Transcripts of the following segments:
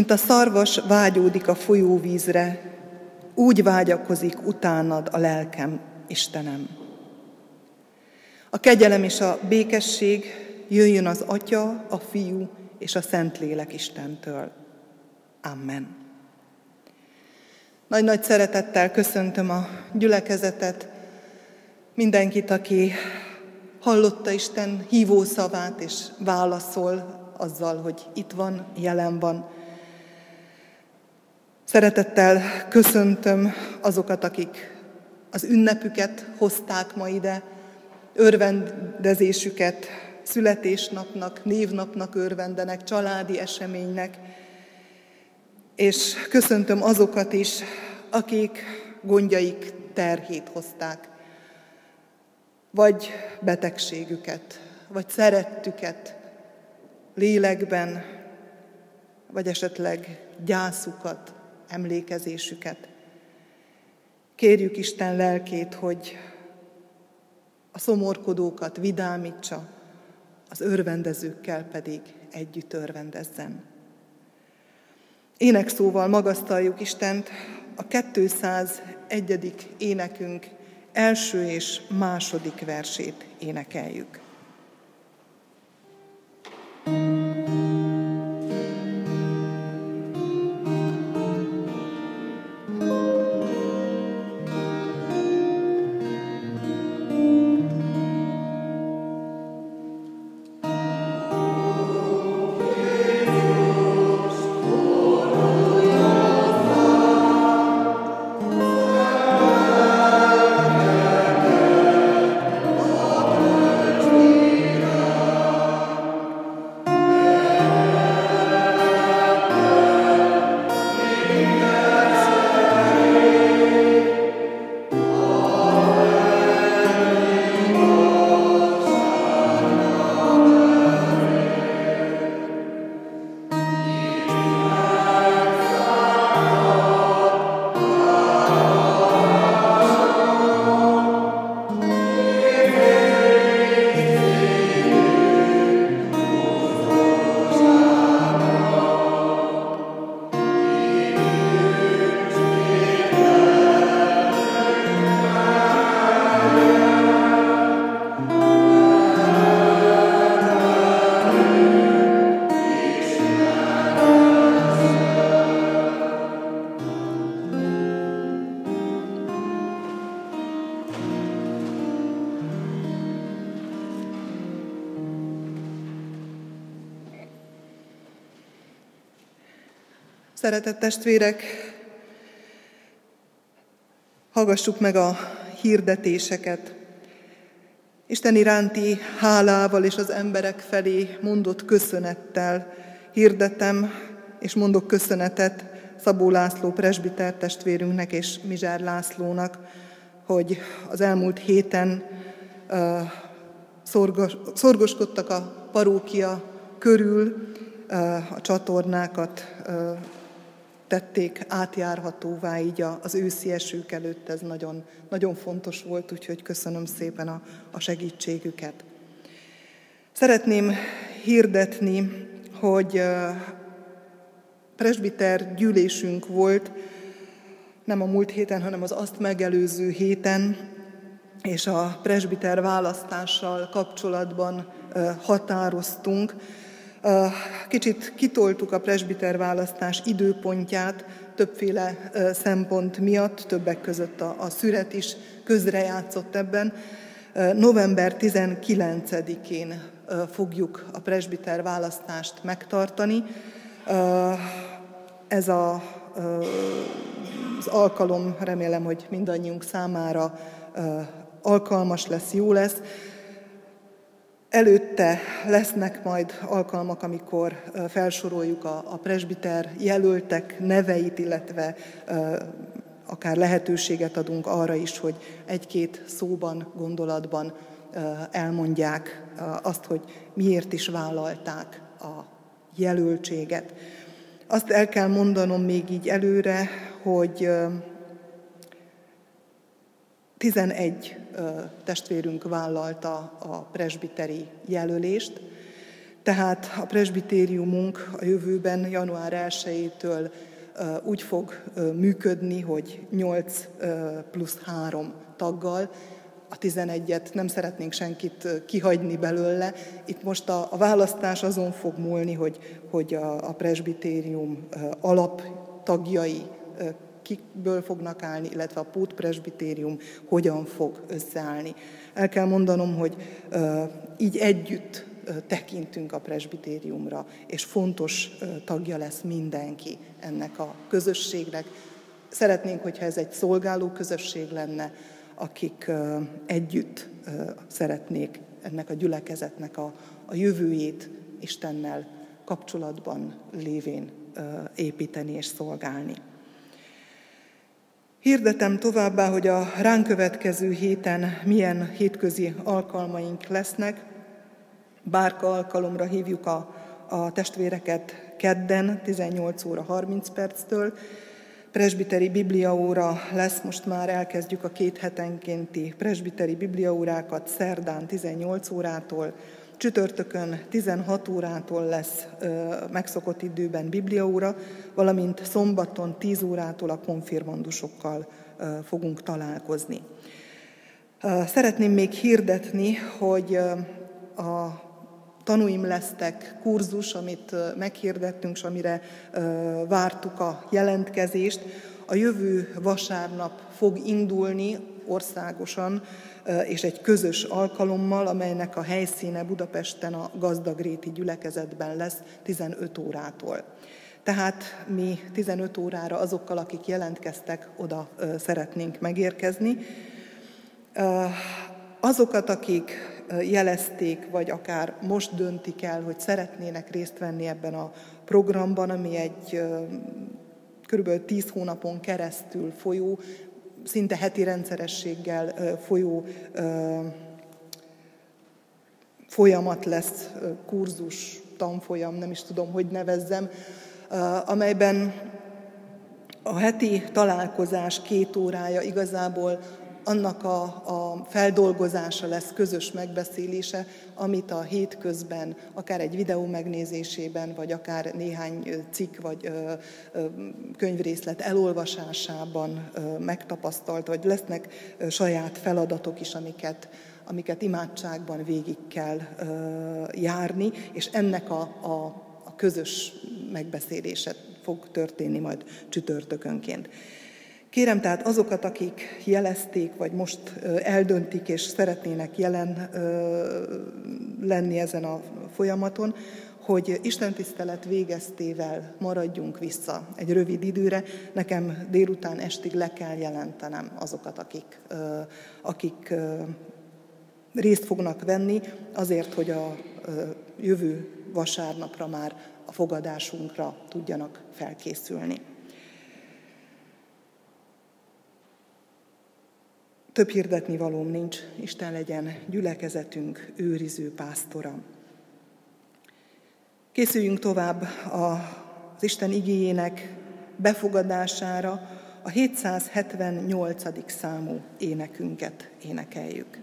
Mint a szarvas vágyódik a folyóvízre, úgy vágyakozik utánad a lelkem, Istenem. A kegyelem és a békesség jöjjön az Atya, a Fiú és a Szentlélek Istentől. Amen. Nagy-nagy szeretettel köszöntöm a gyülekezetet, mindenkit, aki hallotta Isten hívó szavát, és válaszol azzal, hogy itt van, jelen van. Szeretettel köszöntöm azokat, akik az ünnepüket hozták ma ide, örvendezésüket születésnapnak, névnapnak örvendenek, családi eseménynek, és köszöntöm azokat is, akik gondjaik terhét hozták, vagy betegségüket, vagy szerettüket lélekben, vagy esetleg gyászukat, emlékezésüket. Kérjük Isten lelkét, hogy a szomorkodókat vidámítsa, az örvendezőkkel pedig együtt örvendezzen. Énekszóval magasztaljuk Istent, a 201. énekünk első és második versét énekeljük. thank you Szeretett testvérek, hallgassuk meg a hirdetéseket. Isten iránti hálával és az emberek felé mondott köszönettel hirdetem és mondok köszönetet Szabó László presbiter testvérünknek és Mizsár Lászlónak, hogy az elmúlt héten uh, szorgos, szorgoskodtak a parókia körül, a csatornákat tették átjárhatóvá így az őszi esők előtt, ez nagyon, nagyon fontos volt, úgyhogy köszönöm szépen a, a segítségüket. Szeretném hirdetni, hogy presbiter gyűlésünk volt, nem a múlt héten, hanem az azt megelőző héten, és a presbiter választással kapcsolatban határoztunk, Kicsit kitoltuk a presbiter választás időpontját többféle szempont miatt, többek között a, a szüret is közrejátszott ebben. November 19-én fogjuk a presbiter választást megtartani. Ez a, az alkalom remélem, hogy mindannyiunk számára alkalmas lesz, jó lesz. Előtte lesznek majd alkalmak, amikor felsoroljuk a, presbiter jelöltek neveit, illetve akár lehetőséget adunk arra is, hogy egy-két szóban, gondolatban elmondják azt, hogy miért is vállalták a jelöltséget. Azt el kell mondanom még így előre, hogy 11 testvérünk vállalta a presbiteri jelölést. Tehát a presbitériumunk a jövőben január 1-től úgy fog működni, hogy 8 plusz 3 taggal, a 11-et nem szeretnénk senkit kihagyni belőle. Itt most a, a választás azon fog múlni, hogy, hogy a, a presbitérium alaptagjai kikből fognak állni, illetve a pótpresbitérium hogyan fog összeállni. El kell mondanom, hogy így együtt tekintünk a presbitériumra, és fontos tagja lesz mindenki ennek a közösségnek. Szeretnénk, hogyha ez egy szolgáló közösség lenne, akik együtt szeretnék ennek a gyülekezetnek a, a jövőjét Istennel kapcsolatban lévén építeni és szolgálni. Hirdetem továbbá, hogy a ránk következő héten milyen hétközi alkalmaink lesznek. Bárka alkalomra hívjuk a, a testvéreket kedden 18 óra 30 perctől. Presbiteri bibliaóra lesz, most már elkezdjük a két hetenkénti presbiteri bibliaórákat szerdán 18 órától, csütörtökön 16 órától lesz ö, megszokott időben bibliaóra, valamint szombaton 10 órától a konfirmandusokkal ö, fogunk találkozni. Szeretném még hirdetni, hogy a tanúim lesztek kurzus, amit meghirdettünk, és amire vártuk a jelentkezést. A jövő vasárnap fog indulni országosan, és egy közös alkalommal, amelynek a helyszíne Budapesten a Gazdagréti gyülekezetben lesz 15 órától. Tehát mi 15 órára azokkal, akik jelentkeztek, oda szeretnénk megérkezni. Azokat, akik jelezték, vagy akár most döntik el, hogy szeretnének részt venni ebben a programban, ami egy kb. 10 hónapon keresztül folyó, szinte heti rendszerességgel folyó folyamat lesz, kurzus, tanfolyam, nem is tudom, hogy nevezzem, amelyben a heti találkozás két órája igazából annak a, a feldolgozása lesz közös megbeszélése, amit a hétközben, akár egy videó megnézésében, vagy akár néhány cikk vagy ö, ö, könyvrészlet elolvasásában ö, megtapasztalt, vagy lesznek ö, saját feladatok is, amiket, amiket imádságban végig kell ö, járni, és ennek a, a, a közös megbeszélése fog történni majd csütörtökönként. Kérem tehát azokat, akik jelezték, vagy most eldöntik és szeretnének jelen lenni ezen a folyamaton, hogy Isten tisztelet végeztével maradjunk vissza egy rövid időre. Nekem délután estig le kell jelentenem azokat, akik, akik részt fognak venni, azért, hogy a jövő vasárnapra már a fogadásunkra tudjanak felkészülni. Több hirdetni valóm nincs, Isten legyen gyülekezetünk őriző pásztora. Készüljünk tovább az Isten igényének befogadására, a 778. számú énekünket énekeljük.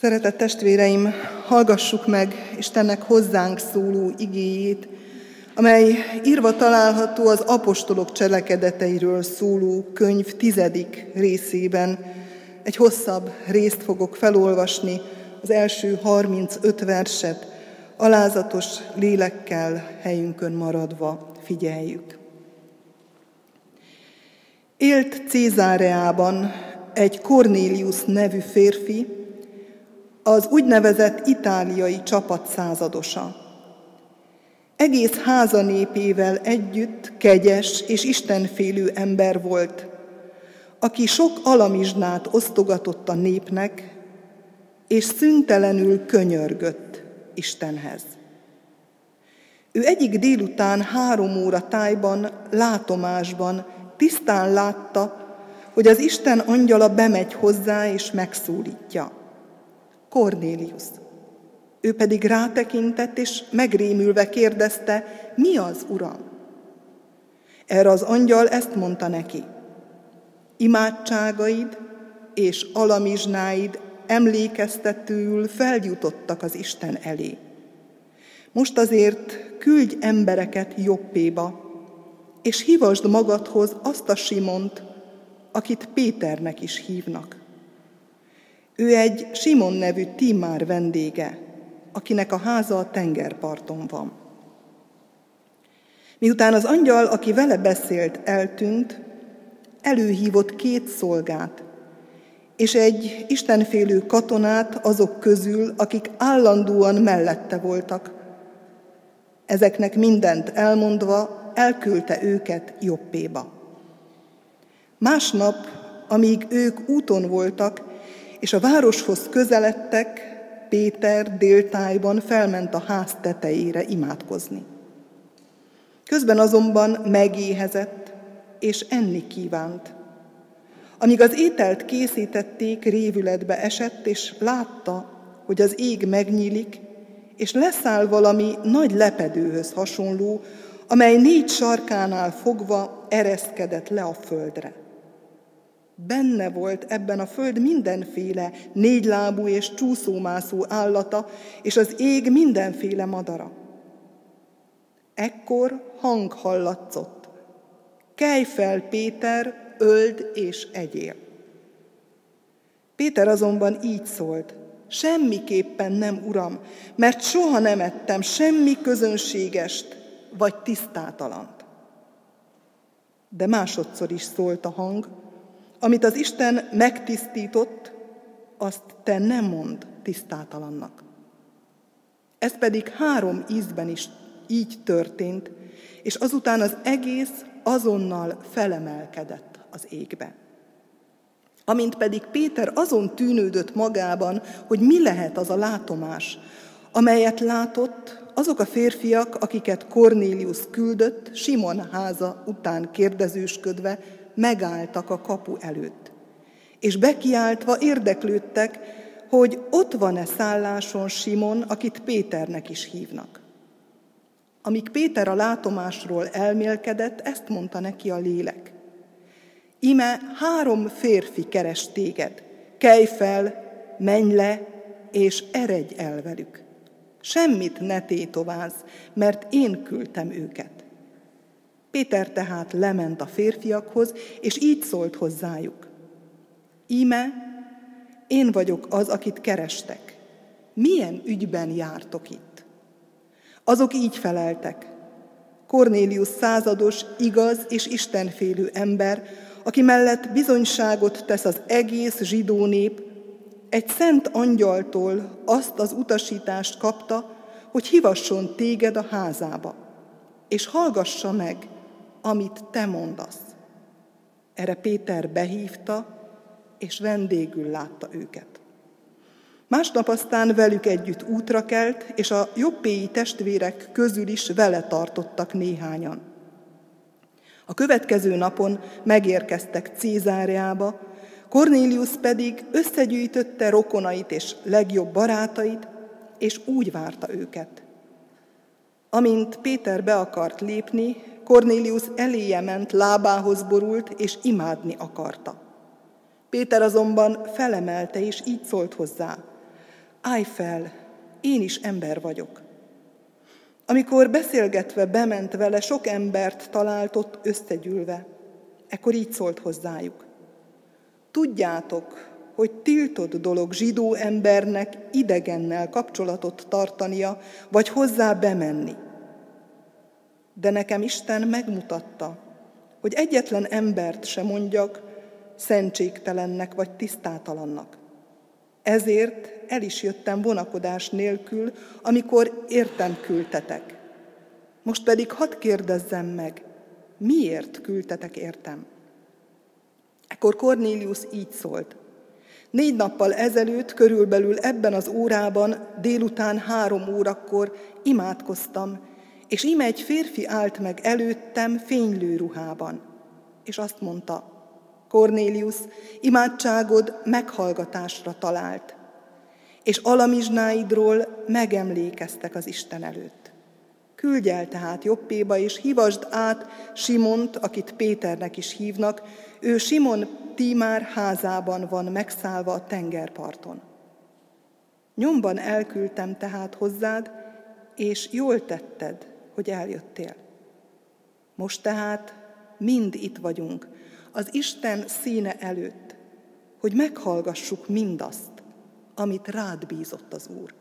Szeretett testvéreim, hallgassuk meg Istennek hozzánk szóló igéjét, amely írva található az apostolok cselekedeteiről szóló könyv tizedik részében. Egy hosszabb részt fogok felolvasni, az első 35 verset, alázatos lélekkel helyünkön maradva figyeljük. Élt Cézáreában egy Cornélius nevű férfi, az úgynevezett itáliai csapat századosa. Egész háza népével együtt kegyes és istenfélő ember volt, aki sok alamizsnát osztogatott a népnek, és szüntelenül könyörgött Istenhez. Ő egyik délután három óra tájban, látomásban tisztán látta, hogy az Isten angyala bemegy hozzá és megszólítja. Kornélius. Ő pedig rátekintett, és megrémülve kérdezte, mi az, Uram? Erre az angyal ezt mondta neki, imádságaid és alamizsnáid emlékeztetőül feljutottak az Isten elé. Most azért küldj embereket Jobbéba, és hívasd magadhoz azt a Simont, akit Péternek is hívnak. Ő egy Simon nevű Timár vendége, akinek a háza a tengerparton van. Miután az angyal, aki vele beszélt, eltűnt, előhívott két szolgát, és egy istenfélő katonát azok közül, akik állandóan mellette voltak. Ezeknek mindent elmondva elküldte őket Jobbéba. Másnap, amíg ők úton voltak, és a városhoz közeledtek, Péter déltájban felment a ház tetejére imádkozni. Közben azonban megéhezett, és enni kívánt. Amíg az ételt készítették, révületbe esett, és látta, hogy az ég megnyílik, és leszáll valami nagy lepedőhöz hasonló, amely négy sarkánál fogva ereszkedett le a földre. Benne volt ebben a föld mindenféle négylábú és csúszómászó állata, és az ég mindenféle madara. Ekkor hang hallatszott. Kelj fel, Péter, öld és egyél. Péter azonban így szólt, semmiképpen nem, uram, mert soha nem ettem semmi közönségest vagy tisztátalant. De másodszor is szólt a hang, amit az Isten megtisztított, azt te nem mond tisztátalannak. Ez pedig három ízben is így történt, és azután az egész azonnal felemelkedett az égbe. Amint pedig Péter azon tűnődött magában, hogy mi lehet az a látomás, amelyet látott, azok a férfiak, akiket Kornélius küldött, Simon háza után kérdezősködve, megálltak a kapu előtt. És bekiáltva érdeklődtek, hogy ott van-e szálláson Simon, akit Péternek is hívnak. Amíg Péter a látomásról elmélkedett, ezt mondta neki a lélek. Ime három férfi keres téged, kelj fel, menj le, és eredj el velük. Semmit ne tétovázz, mert én küldtem őket. Péter tehát lement a férfiakhoz, és így szólt hozzájuk. Íme, én vagyok az, akit kerestek. Milyen ügyben jártok itt? Azok így feleltek. Kornélius százados, igaz és istenfélő ember, aki mellett bizonyságot tesz az egész zsidó nép, egy szent angyaltól azt az utasítást kapta, hogy hivasson téged a házába, és hallgassa meg, amit te mondasz. Erre Péter behívta, és vendégül látta őket. Másnap aztán velük együtt útra kelt, és a jobbéi testvérek közül is vele tartottak néhányan. A következő napon megérkeztek Cézáriába, Cornélius pedig összegyűjtötte rokonait és legjobb barátait, és úgy várta őket. Amint Péter be akart lépni, Cornélius eléje ment, lábához borult, és imádni akarta. Péter azonban felemelte, és így szólt hozzá. állj fel, én is ember vagyok. Amikor beszélgetve bement vele, sok embert talált ott összegyűlve. Ekkor így szólt hozzájuk. Tudjátok, hogy tiltott dolog zsidó embernek idegennel kapcsolatot tartania, vagy hozzá bemenni. De nekem Isten megmutatta, hogy egyetlen embert se mondjak szentségtelennek vagy tisztátalannak. Ezért el is jöttem vonakodás nélkül, amikor értem küldtetek. Most pedig hadd kérdezzem meg, miért küldtetek értem? Ekkor Cornélius így szólt. Négy nappal ezelőtt, körülbelül ebben az órában, délután három órakor imádkoztam, és ime egy férfi állt meg előttem fénylő ruhában, és azt mondta, Cornélius, imádságod meghallgatásra talált, és alamizsnáidról megemlékeztek az Isten előtt. Küldj el tehát Jobbéba, és hívasd át Simont, akit Péternek is hívnak, ő Simon Tímár házában van megszállva a tengerparton. Nyomban elküldtem tehát hozzád, és jól tetted, hogy eljöttél. Most tehát mind itt vagyunk, az Isten színe előtt, hogy meghallgassuk mindazt, amit rád bízott az Úr.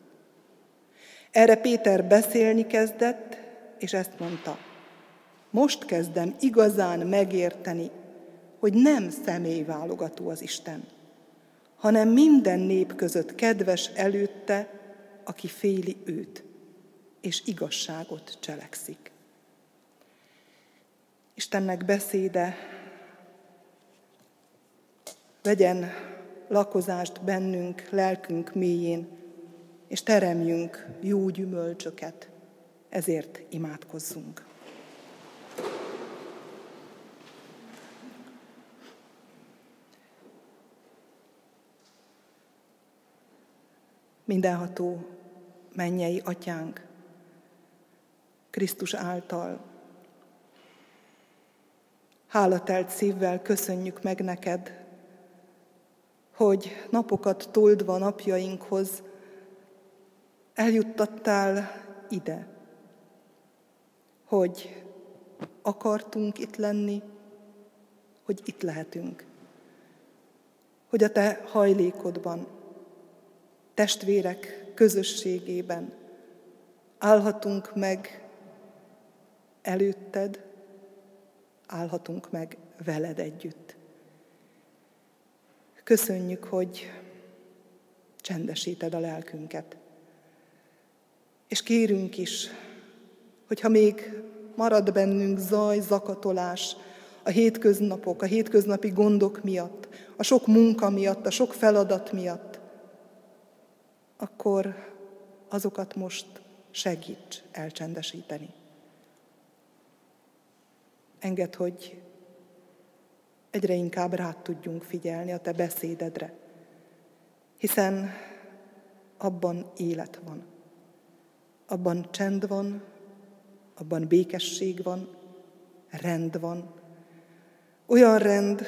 Erre Péter beszélni kezdett, és ezt mondta, most kezdem igazán megérteni, hogy nem személyválogató az Isten, hanem minden nép között kedves előtte, aki féli őt, és igazságot cselekszik. Istennek beszéde vegyen lakozást bennünk, lelkünk mélyén, és teremjünk jó gyümölcsöket, ezért imádkozzunk. Mindenható mennyei atyánk, Krisztus által. Hálatelt szívvel köszönjük meg neked, hogy napokat toldva napjainkhoz eljuttattál ide, hogy akartunk itt lenni, hogy itt lehetünk, hogy a te hajlékodban, testvérek közösségében állhatunk meg előtted, állhatunk meg veled együtt. Köszönjük, hogy csendesíted a lelkünket. És kérünk is, hogyha még marad bennünk zaj, zakatolás, a hétköznapok, a hétköznapi gondok miatt, a sok munka miatt, a sok feladat miatt, akkor azokat most segíts elcsendesíteni. Engedd, hogy egyre inkább rád tudjunk figyelni a te beszédedre, hiszen abban élet van, abban csend van, abban békesség van, rend van. Olyan rend,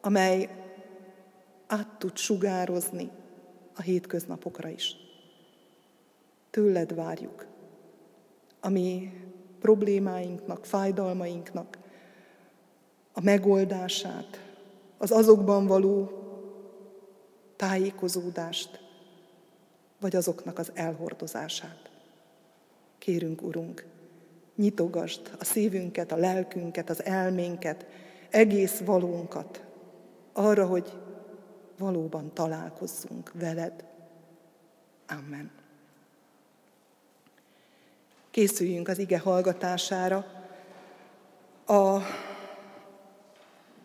amely át tud sugározni a hétköznapokra is. Tőled várjuk, ami problémáinknak, fájdalmainknak, a megoldását, az azokban való tájékozódást, vagy azoknak az elhordozását. Kérünk, Urunk, nyitogasd a szívünket, a lelkünket, az elménket, egész valónkat arra, hogy valóban találkozzunk veled. Amen. Készüljünk az ige hallgatására. A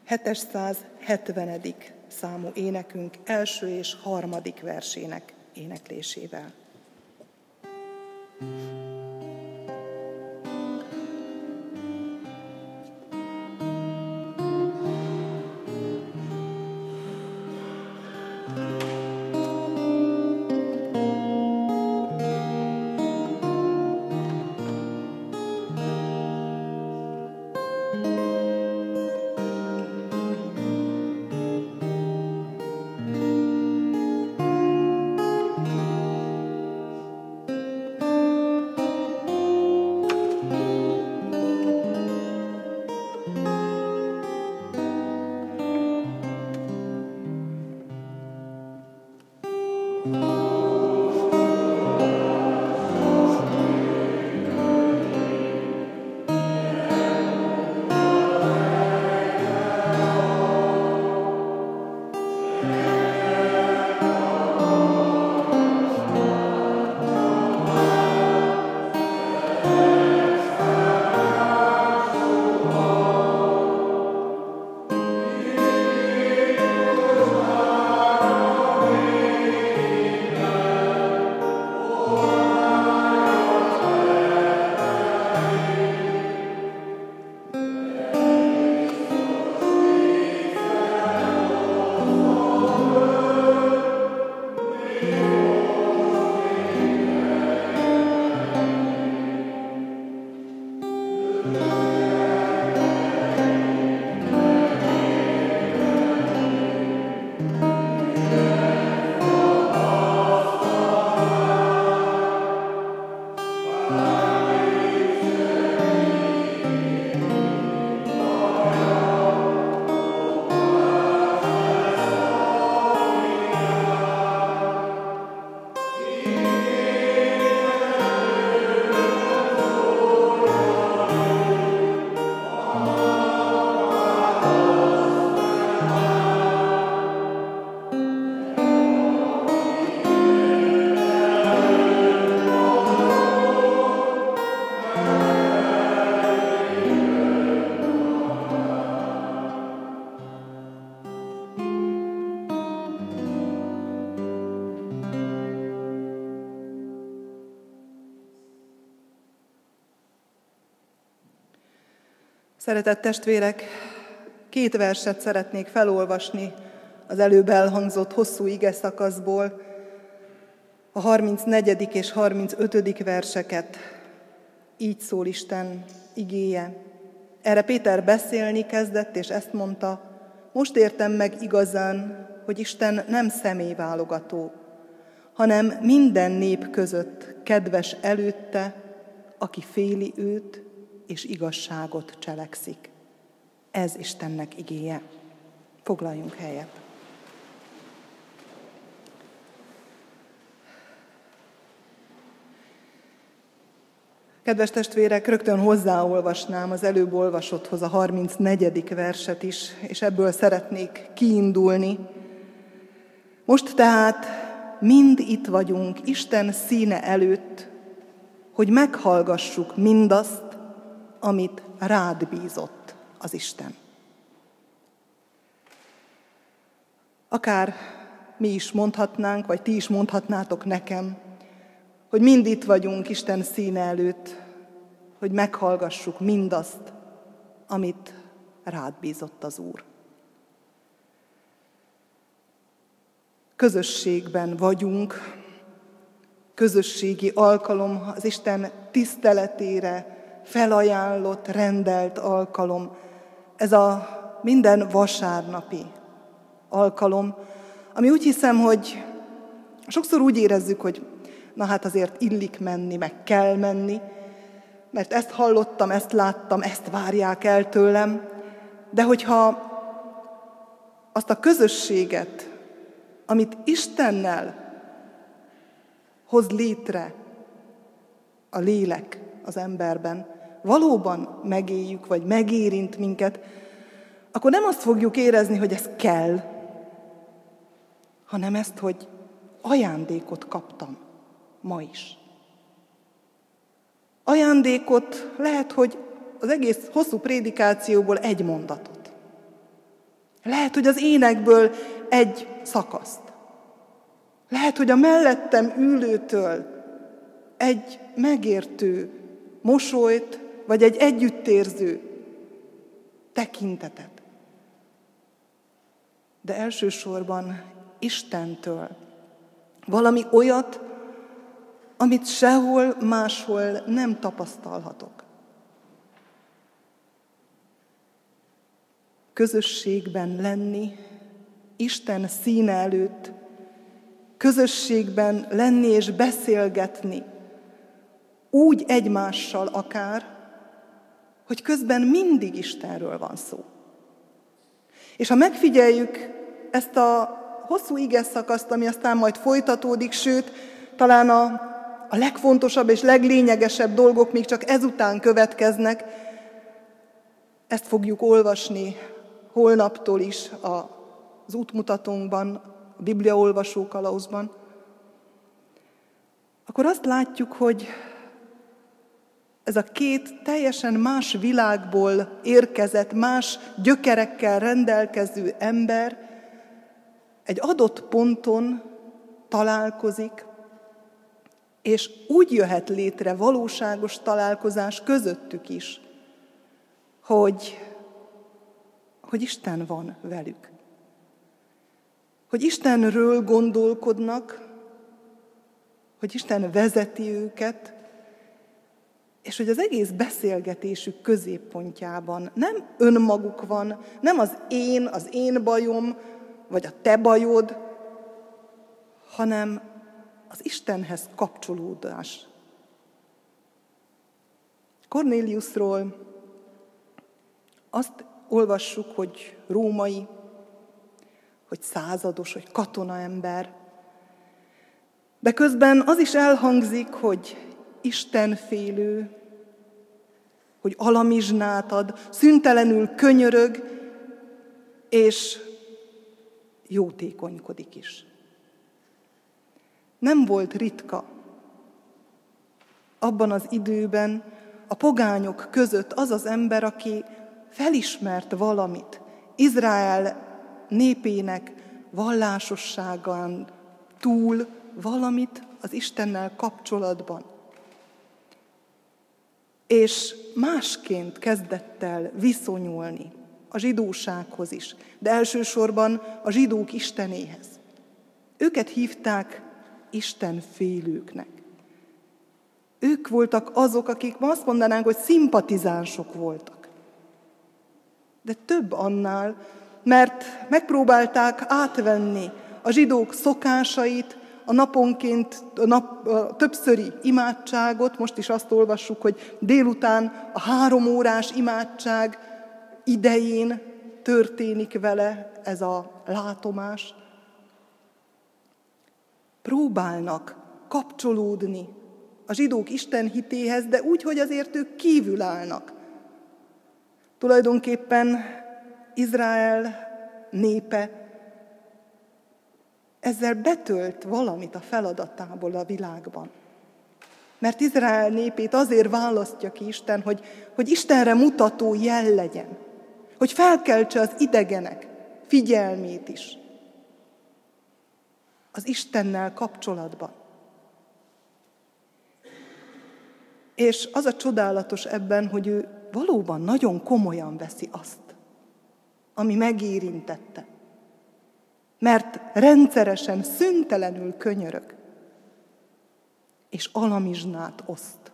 770. számú énekünk első és harmadik versének éneklésével. thank you Szeretett testvérek, két verset szeretnék felolvasni az előbb elhangzott hosszú ige szakaszból, a 34. és 35. verseket. Így szól Isten igéje. Erre Péter beszélni kezdett, és ezt mondta, most értem meg igazán, hogy Isten nem személyválogató, hanem minden nép között kedves előtte, aki féli őt, és igazságot cselekszik. Ez Istennek igéje. Foglaljunk helyet. Kedves testvérek, rögtön hozzáolvasnám az előbb olvasotthoz a 34. verset is, és ebből szeretnék kiindulni. Most tehát mind itt vagyunk Isten színe előtt, hogy meghallgassuk mindazt, amit rád bízott az Isten. Akár mi is mondhatnánk, vagy ti is mondhatnátok nekem, hogy mind itt vagyunk Isten színe előtt, hogy meghallgassuk mindazt, amit rád bízott az Úr. Közösségben vagyunk, közösségi alkalom az Isten tiszteletére, felajánlott, rendelt alkalom. Ez a minden vasárnapi alkalom, ami úgy hiszem, hogy sokszor úgy érezzük, hogy na hát azért illik menni, meg kell menni, mert ezt hallottam, ezt láttam, ezt várják el tőlem, de hogyha azt a közösséget, amit Istennel hoz létre a lélek az emberben, valóban megéljük, vagy megérint minket, akkor nem azt fogjuk érezni, hogy ez kell, hanem ezt, hogy ajándékot kaptam ma is. Ajándékot lehet, hogy az egész hosszú prédikációból egy mondatot. Lehet, hogy az énekből egy szakaszt. Lehet, hogy a mellettem ülőtől egy megértő mosolyt, vagy egy együttérző tekintetet. De elsősorban Istentől. Valami olyat, amit sehol máshol nem tapasztalhatok. Közösségben lenni, Isten színe előtt, közösségben lenni és beszélgetni, úgy egymással akár, hogy közben mindig Istenről van szó. És ha megfigyeljük ezt a hosszú ige szakaszt, ami aztán majd folytatódik, sőt, talán a, a legfontosabb és leglényegesebb dolgok még csak ezután következnek, ezt fogjuk olvasni holnaptól is az útmutatónkban, a Biblia olvasó kalauzban, akkor azt látjuk, hogy ez a két teljesen más világból érkezett, más gyökerekkel rendelkező ember egy adott ponton találkozik, és úgy jöhet létre valóságos találkozás közöttük is, hogy, hogy Isten van velük. Hogy Istenről gondolkodnak, hogy Isten vezeti őket, és hogy az egész beszélgetésük középpontjában nem önmaguk van, nem az én, az én bajom, vagy a te bajod, hanem az Istenhez kapcsolódás. Cornéliusról azt olvassuk, hogy római, hogy százados, hogy katonaember, de közben az is elhangzik, hogy Isten félő, hogy alamizsnát ad, szüntelenül könyörög, és jótékonykodik is. Nem volt ritka abban az időben a pogányok között az az ember, aki felismert valamit Izrael népének vallásosságán túl, valamit az Istennel kapcsolatban. És másként kezdett el viszonyulni a zsidósághoz is, de elsősorban a zsidók Istenéhez. Őket hívták Isten félőknek. Ők voltak azok, akik ma azt mondanánk, hogy szimpatizánsok voltak. De több annál, mert megpróbálták átvenni a zsidók szokásait, a naponként, a, nap, a többszöri imádságot, most is azt olvassuk, hogy délután a három órás imádság idején történik vele ez a látomás. Próbálnak kapcsolódni a zsidók Isten hitéhez, de úgy, hogy azért ők kívül állnak. Tulajdonképpen Izrael népe ezzel betölt valamit a feladatából a világban. Mert Izrael népét azért választja ki Isten, hogy, hogy Istenre mutató jel legyen, hogy felkeltse az idegenek figyelmét is. Az Istennel kapcsolatban. És az a csodálatos ebben, hogy ő valóban nagyon komolyan veszi azt, ami megérintette mert rendszeresen, szüntelenül könyörög, és alamizsnát oszt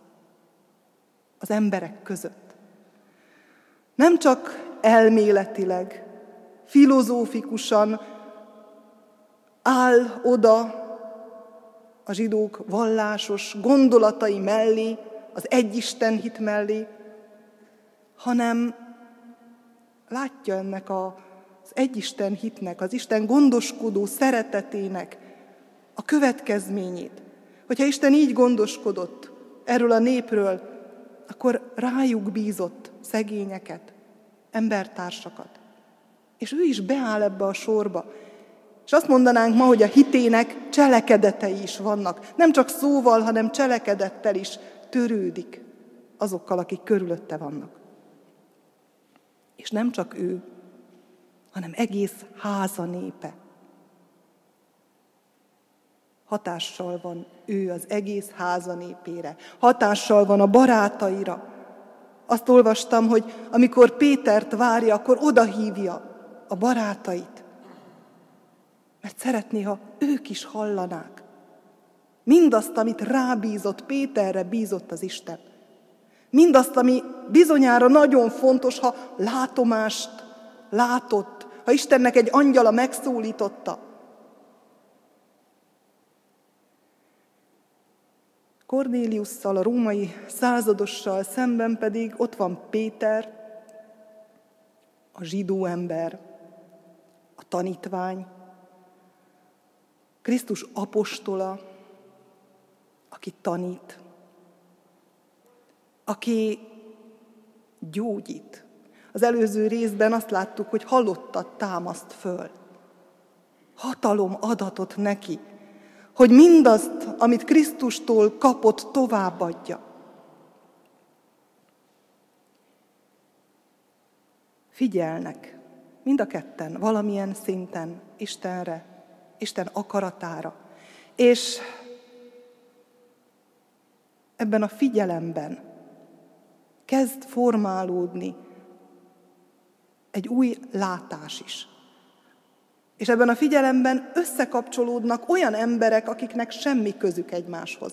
az emberek között. Nem csak elméletileg, filozófikusan áll oda a zsidók vallásos gondolatai mellé, az egyisten hit mellé, hanem látja ennek a az egyisten hitnek, az Isten gondoskodó szeretetének a következményét. Hogyha Isten így gondoskodott erről a népről, akkor rájuk bízott szegényeket, embertársakat. És ő is beáll ebbe a sorba. És azt mondanánk ma, hogy a hitének cselekedetei is vannak. Nem csak szóval, hanem cselekedettel is törődik azokkal, akik körülötte vannak. És nem csak ő, hanem egész háza népe. Hatással van ő az egész háza népére, hatással van a barátaira. Azt olvastam, hogy amikor Pétert várja, akkor odahívja a barátait. Mert szeretné, ha ők is hallanák. Mindazt, amit rábízott, Péterre bízott az Isten. Mindazt, ami bizonyára nagyon fontos, ha látomást látott, ha Istennek egy angyala megszólította. Kornéliusszal, a római századossal szemben pedig ott van Péter, a zsidó ember, a tanítvány, Krisztus apostola, aki tanít, aki gyógyít. Az előző részben azt láttuk, hogy halottat támaszt föl. Hatalom adatot neki, hogy mindazt, amit Krisztustól kapott, továbbadja. Figyelnek mind a ketten valamilyen szinten Istenre, Isten akaratára. És ebben a figyelemben kezd formálódni egy új látás is. És ebben a figyelemben összekapcsolódnak olyan emberek, akiknek semmi közük egymáshoz.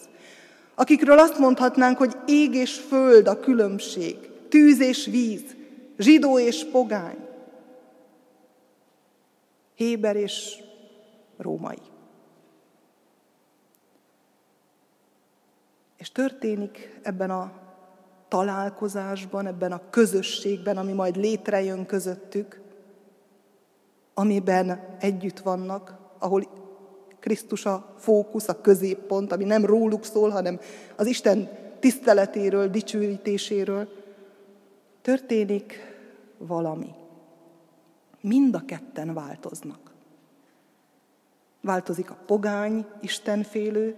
Akikről azt mondhatnánk, hogy ég és föld a különbség, tűz és víz, zsidó és pogány, héber és római. És történik ebben a találkozásban, ebben a közösségben, ami majd létrejön közöttük, amiben együtt vannak, ahol Krisztus a fókusz, a középpont, ami nem róluk szól, hanem az Isten tiszteletéről, dicsőítéséről, történik valami. Mind a ketten változnak. Változik a pogány, istenfélő,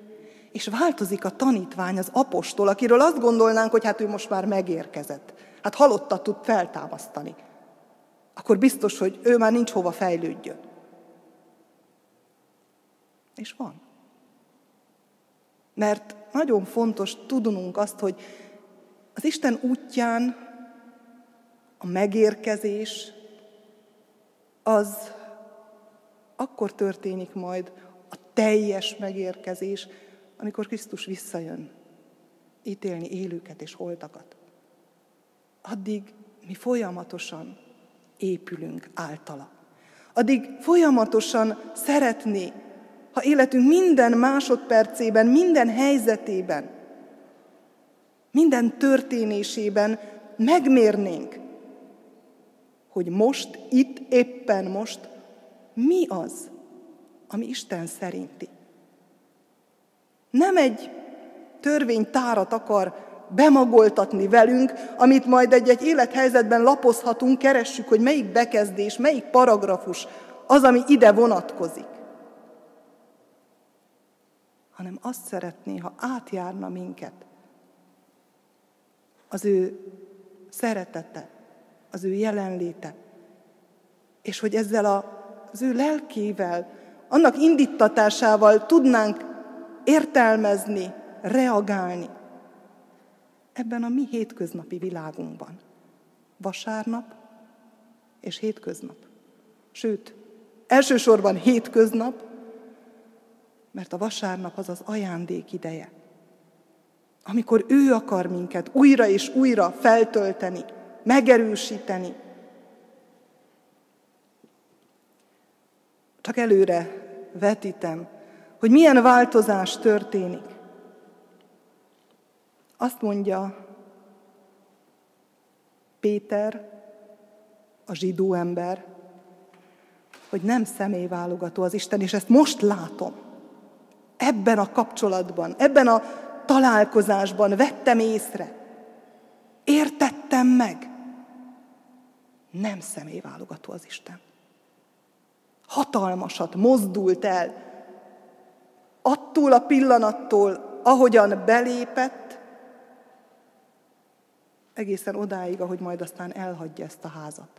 és változik a tanítvány, az apostol, akiről azt gondolnánk, hogy hát ő most már megérkezett. Hát halottat tud feltámasztani. Akkor biztos, hogy ő már nincs hova fejlődjön. És van. Mert nagyon fontos tudnunk azt, hogy az Isten útján a megérkezés az akkor történik majd a teljes megérkezés, amikor Krisztus visszajön ítélni élőket és holtakat. Addig mi folyamatosan épülünk általa. Addig folyamatosan szeretné, ha életünk minden másodpercében, minden helyzetében, minden történésében megmérnénk, hogy most, itt, éppen most mi az, ami Isten szerinti. Nem egy törvénytárat akar bemagoltatni velünk, amit majd egy-egy élethelyzetben lapozhatunk, keressük, hogy melyik bekezdés, melyik paragrafus az, ami ide vonatkozik. Hanem azt szeretné, ha átjárna minket az ő szeretete, az ő jelenléte, és hogy ezzel a, az ő lelkével, annak indítatásával tudnánk értelmezni, reagálni ebben a mi hétköznapi világunkban. Vasárnap és hétköznap. Sőt, elsősorban hétköznap, mert a vasárnap az az ajándék ideje, amikor ő akar minket újra és újra feltölteni, megerősíteni. Csak előre vetítem, hogy milyen változás történik. Azt mondja Péter, a zsidó ember, hogy nem személyválogató az Isten, és ezt most látom. Ebben a kapcsolatban, ebben a találkozásban vettem észre. Értettem meg. Nem személyválogató az Isten. Hatalmasat mozdult el. Attól a pillanattól, ahogyan belépett, egészen odáig, ahogy majd aztán elhagyja ezt a házat.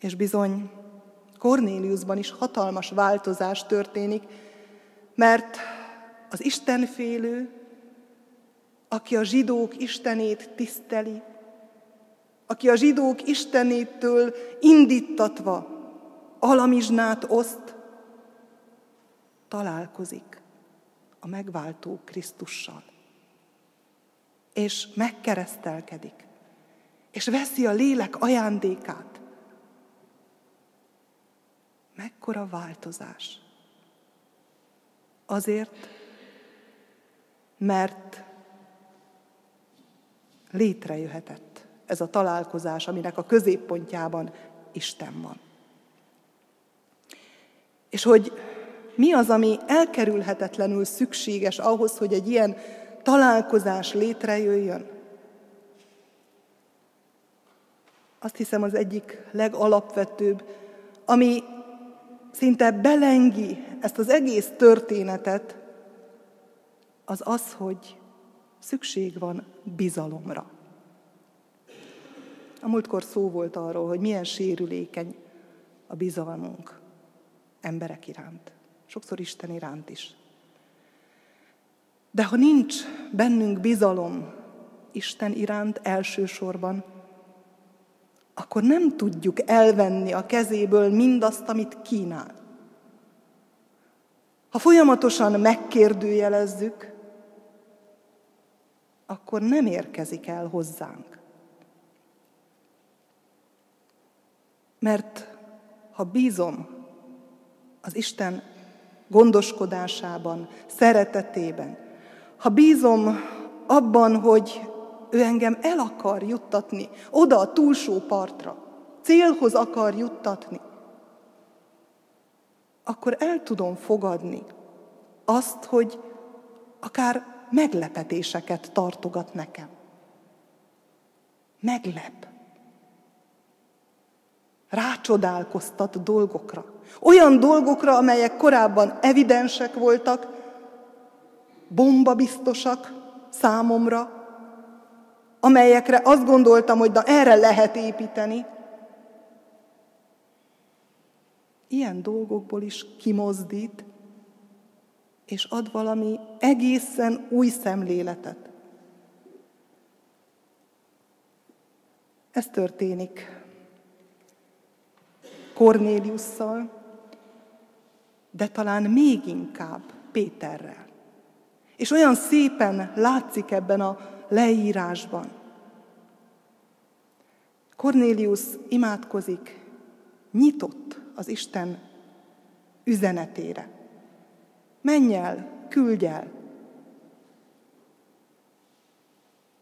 És bizony, Kornéliusban is hatalmas változás történik, mert az Istenfélő, aki a zsidók Istenét tiszteli, aki a zsidók Istenétől indítatva alamizsnát oszt, találkozik a megváltó Krisztussal. És megkeresztelkedik, és veszi a lélek ajándékát. Mekkora változás! Azért, mert létrejöhetett ez a találkozás, aminek a középpontjában Isten van. És hogy mi az, ami elkerülhetetlenül szükséges ahhoz, hogy egy ilyen találkozás létrejöjjön. Azt hiszem az egyik legalapvetőbb, ami szinte belengi ezt az egész történetet, az az, hogy szükség van bizalomra. A múltkor szó volt arról, hogy milyen sérülékeny a bizalmunk emberek iránt, sokszor Isten iránt is. De ha nincs bennünk bizalom Isten iránt elsősorban, akkor nem tudjuk elvenni a kezéből mindazt, amit kínál. Ha folyamatosan megkérdőjelezzük, akkor nem érkezik el hozzánk. Mert ha bízom az Isten gondoskodásában, szeretetében, ha bízom abban, hogy ő engem el akar juttatni oda a túlsó partra, célhoz akar juttatni, akkor el tudom fogadni azt, hogy akár meglepetéseket tartogat nekem. Meglep. Rácsodálkoztat dolgokra. Olyan dolgokra, amelyek korábban evidensek voltak, bomba biztosak számomra, amelyekre azt gondoltam, hogy na erre lehet építeni. Ilyen dolgokból is kimozdít, és ad valami egészen új szemléletet. Ez történik Kornéliusszal, de talán még inkább Péterrel. És olyan szépen látszik ebben a leírásban. Kornélius imádkozik, nyitott az Isten üzenetére. Menj el, küldj el.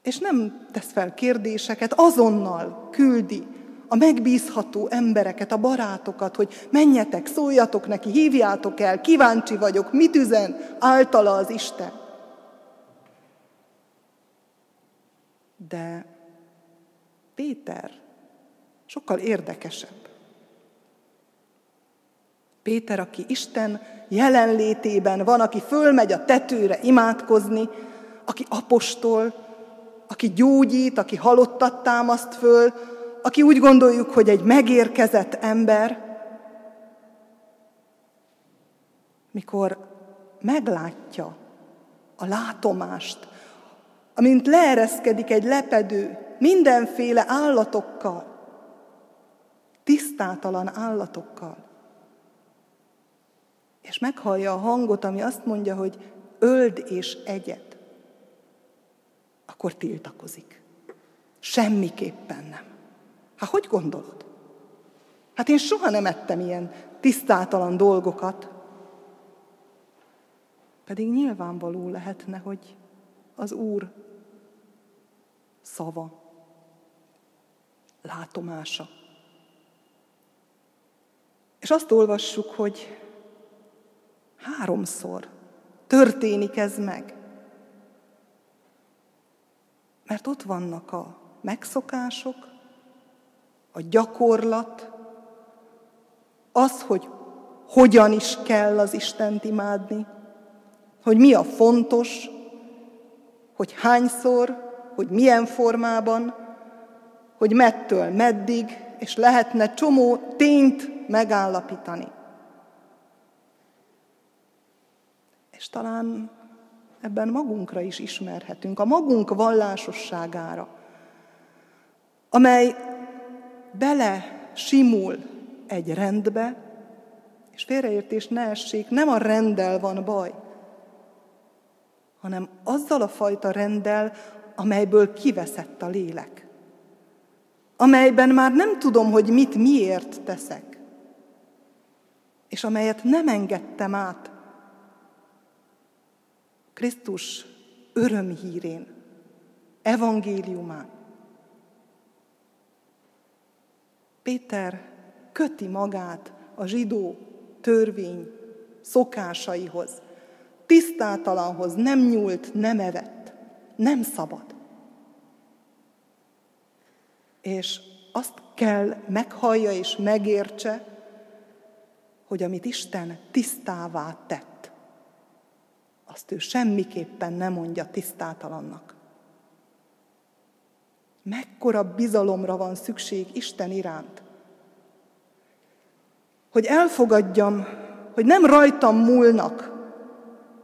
És nem tesz fel kérdéseket, azonnal küldi a megbízható embereket, a barátokat, hogy menjetek, szóljatok neki, hívjátok el, kíváncsi vagyok, mit üzen általa az Isten. De Péter sokkal érdekesebb. Péter, aki Isten jelenlétében van, aki fölmegy a tetőre imádkozni, aki apostol, aki gyógyít, aki halottat támaszt föl, aki úgy gondoljuk, hogy egy megérkezett ember, mikor meglátja a látomást, amint leereszkedik egy lepedő mindenféle állatokkal, tisztátalan állatokkal, és meghallja a hangot, ami azt mondja, hogy öld és egyet, akkor tiltakozik. Semmiképpen nem. Hát hogy gondolod? Hát én soha nem ettem ilyen tisztátalan dolgokat. Pedig nyilvánvaló lehetne, hogy az Úr szava, látomása. És azt olvassuk, hogy háromszor történik ez meg. Mert ott vannak a megszokások, a gyakorlat, az, hogy hogyan is kell az Istent imádni, hogy mi a fontos, hogy hányszor, hogy milyen formában, hogy mettől meddig, és lehetne csomó tényt megállapítani. És talán ebben magunkra is ismerhetünk, a magunk vallásosságára, amely bele simul egy rendbe, és félreértés ne essék, nem a rendel van baj, hanem azzal a fajta rendel, amelyből kiveszett a lélek. Amelyben már nem tudom, hogy mit miért teszek, és amelyet nem engedtem át Krisztus örömhírén, evangéliumán. Péter köti magát a zsidó törvény szokásaihoz, tisztátalanhoz nem nyúlt, nem evett. Nem szabad. És azt kell meghallja és megértse, hogy amit Isten tisztává tett, azt ő semmiképpen nem mondja tisztátalannak. Mekkora bizalomra van szükség Isten iránt. Hogy elfogadjam, hogy nem rajtam múlnak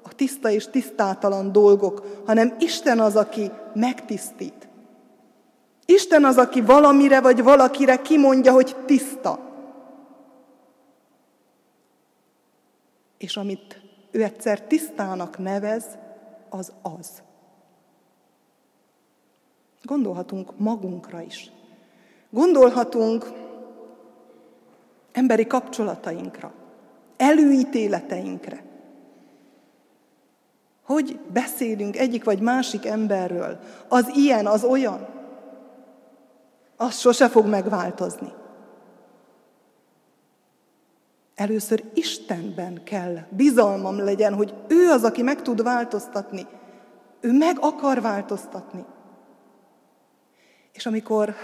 a tiszta és tisztátalan dolgok, hanem Isten az, aki megtisztít. Isten az, aki valamire vagy valakire kimondja, hogy tiszta. És amit ő egyszer tisztának nevez, az az. Gondolhatunk magunkra is. Gondolhatunk emberi kapcsolatainkra, előítéleteinkre. Hogy beszélünk egyik vagy másik emberről, az ilyen, az olyan, az sose fog megváltozni. Először Istenben kell bizalmam legyen, hogy ő az, aki meg tud változtatni. Ő meg akar változtatni. És amikor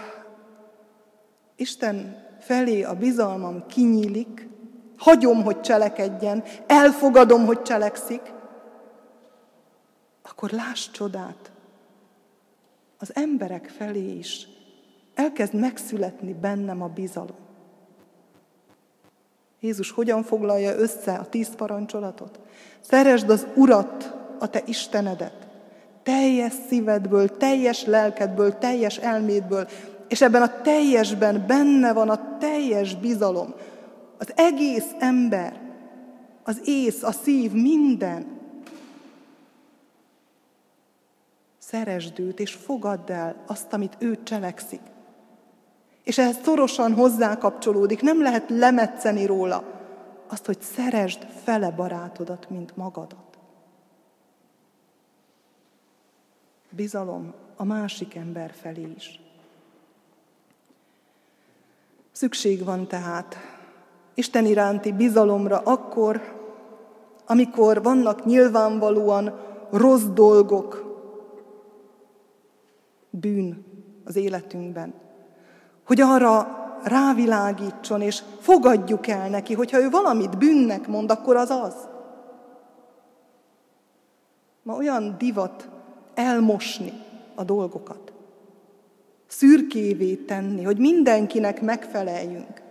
Isten felé a bizalmam kinyílik, hagyom, hogy cselekedjen, elfogadom, hogy cselekszik, akkor láss csodát. Az emberek felé is elkezd megszületni bennem a bizalom. Jézus hogyan foglalja össze a tíz parancsolatot? Szeresd az Urat, a te Istenedet, teljes szívedből, teljes lelkedből, teljes elmédből, és ebben a teljesben benne van a teljes bizalom. Az egész ember, az ész, a szív, minden. Szeresd őt, és fogadd el azt, amit ő cselekszik. És ehhez szorosan hozzákapcsolódik, nem lehet lemetszeni róla azt, hogy szeresd fele barátodat, mint magadat. Bizalom a másik ember felé is. Szükség van tehát Isten iránti bizalomra akkor, amikor vannak nyilvánvalóan rossz dolgok, bűn az életünkben hogy arra rávilágítson, és fogadjuk el neki, hogyha ő valamit bűnnek mond, akkor az az. Ma olyan divat elmosni a dolgokat, szürkévé tenni, hogy mindenkinek megfeleljünk.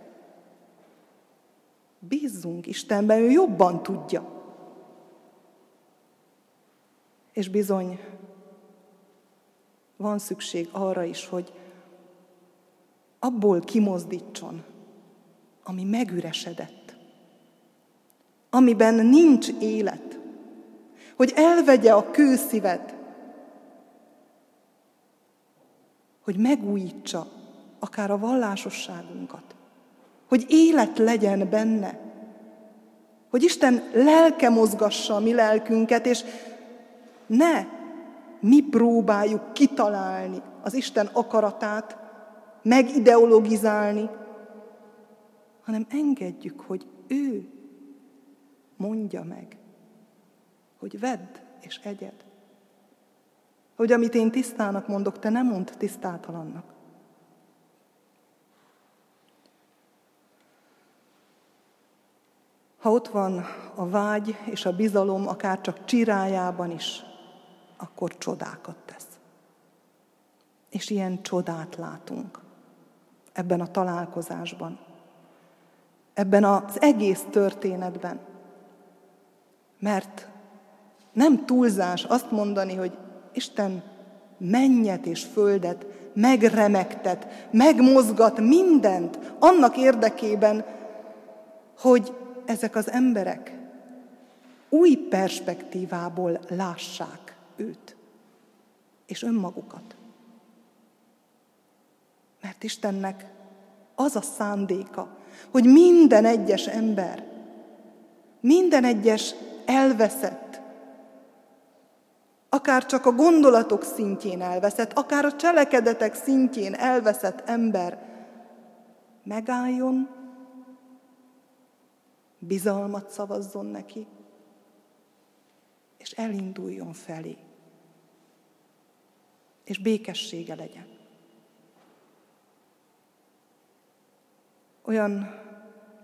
Bízzunk Istenben, ő jobban tudja. És bizony, van szükség arra is, hogy abból kimozdítson, ami megüresedett, amiben nincs élet, hogy elvegye a kőszívet, hogy megújítsa akár a vallásosságunkat, hogy élet legyen benne, hogy Isten lelke mozgassa a mi lelkünket, és ne mi próbáljuk kitalálni az Isten akaratát, megideologizálni, hanem engedjük, hogy ő mondja meg, hogy vedd és egyed. Hogy amit én tisztának mondok, te nem mond tisztátalannak. Ha ott van a vágy és a bizalom, akár csak csirájában is, akkor csodákat tesz. És ilyen csodát látunk ebben a találkozásban, ebben az egész történetben. Mert nem túlzás azt mondani, hogy Isten mennyet és földet megremegtet, megmozgat mindent annak érdekében, hogy ezek az emberek új perspektívából lássák őt és önmagukat. Mert Istennek az a szándéka, hogy minden egyes ember, minden egyes elveszett, akár csak a gondolatok szintjén elveszett, akár a cselekedetek szintjén elveszett ember megálljon, bizalmat szavazzon neki, és elinduljon felé, és békessége legyen. Olyan